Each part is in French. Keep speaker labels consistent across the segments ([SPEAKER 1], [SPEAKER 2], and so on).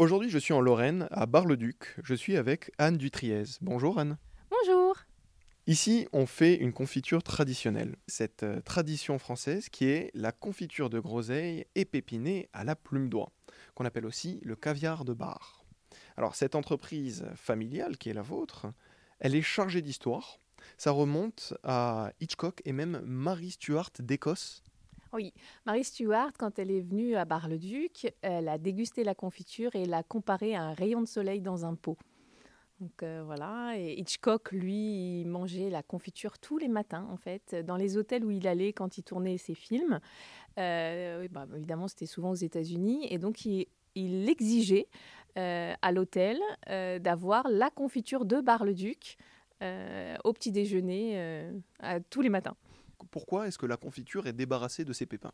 [SPEAKER 1] Aujourd'hui, je suis en Lorraine, à Bar-le-Duc. Je suis avec Anne Dutriez. Bonjour Anne.
[SPEAKER 2] Bonjour.
[SPEAKER 1] Ici, on fait une confiture traditionnelle. Cette euh, tradition française qui est la confiture de groseille épépinée à la plume d'oie, qu'on appelle aussi le caviar de bar. Alors, cette entreprise familiale qui est la vôtre, elle est chargée d'histoire. Ça remonte à Hitchcock et même Mary Stuart d'Écosse
[SPEAKER 2] oui, Marie Stuart, quand elle est venue à Bar-le-Duc, elle a dégusté la confiture et l'a comparée à un rayon de soleil dans un pot. Donc euh, voilà, Hitchcock, lui, mangeait la confiture tous les matins, en fait, dans les hôtels où il allait quand il tournait ses films. Euh, bah, évidemment, c'était souvent aux États-Unis, et donc il, exigeait euh, à l'hôtel d'avoir la confiture de Bar-le-Duc au petit déjeuner tous les matins
[SPEAKER 1] pourquoi est-ce que la confiture est débarrassée de ses pépins?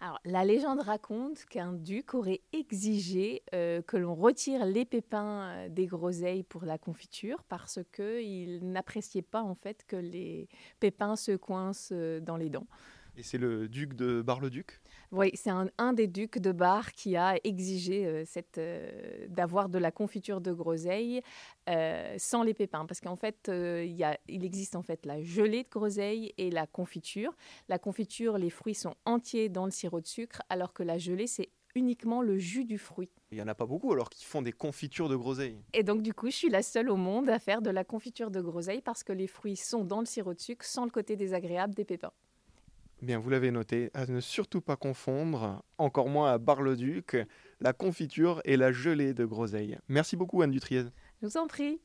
[SPEAKER 2] Alors, la légende raconte qu'un duc aurait exigé euh, que l'on retire les pépins euh, des groseilles pour la confiture parce qu'il n'appréciait pas en fait que les pépins se coincent euh, dans les dents.
[SPEAKER 1] Et c'est le duc de Bar-le-Duc
[SPEAKER 2] Oui, c'est un, des ducs de Bar qui a exigé euh, euh, d'avoir de la confiture de groseille euh, sans les pépins. Parce qu'en fait, il, il existe en fait la gelée de groseille et la confiture. La confiture, les fruits sont entiers dans le sirop de sucre, alors que la gelée, c'est uniquement le jus du fruit.
[SPEAKER 1] Il n'y en a pas beaucoup alors qui font des confitures de groseille.
[SPEAKER 2] Et donc du coup, je suis la seule au monde à faire de la confiture de groseille parce que les fruits sont dans le sirop de sucre sans le côté désagréable des pépins.
[SPEAKER 1] Bien, vous l'avez noté, à ne surtout pas confondre, encore moins à Bar-le-Duc, la confiture et la gelée de groseille. Merci beaucoup Anne Dutriez.
[SPEAKER 2] Je vous en prie.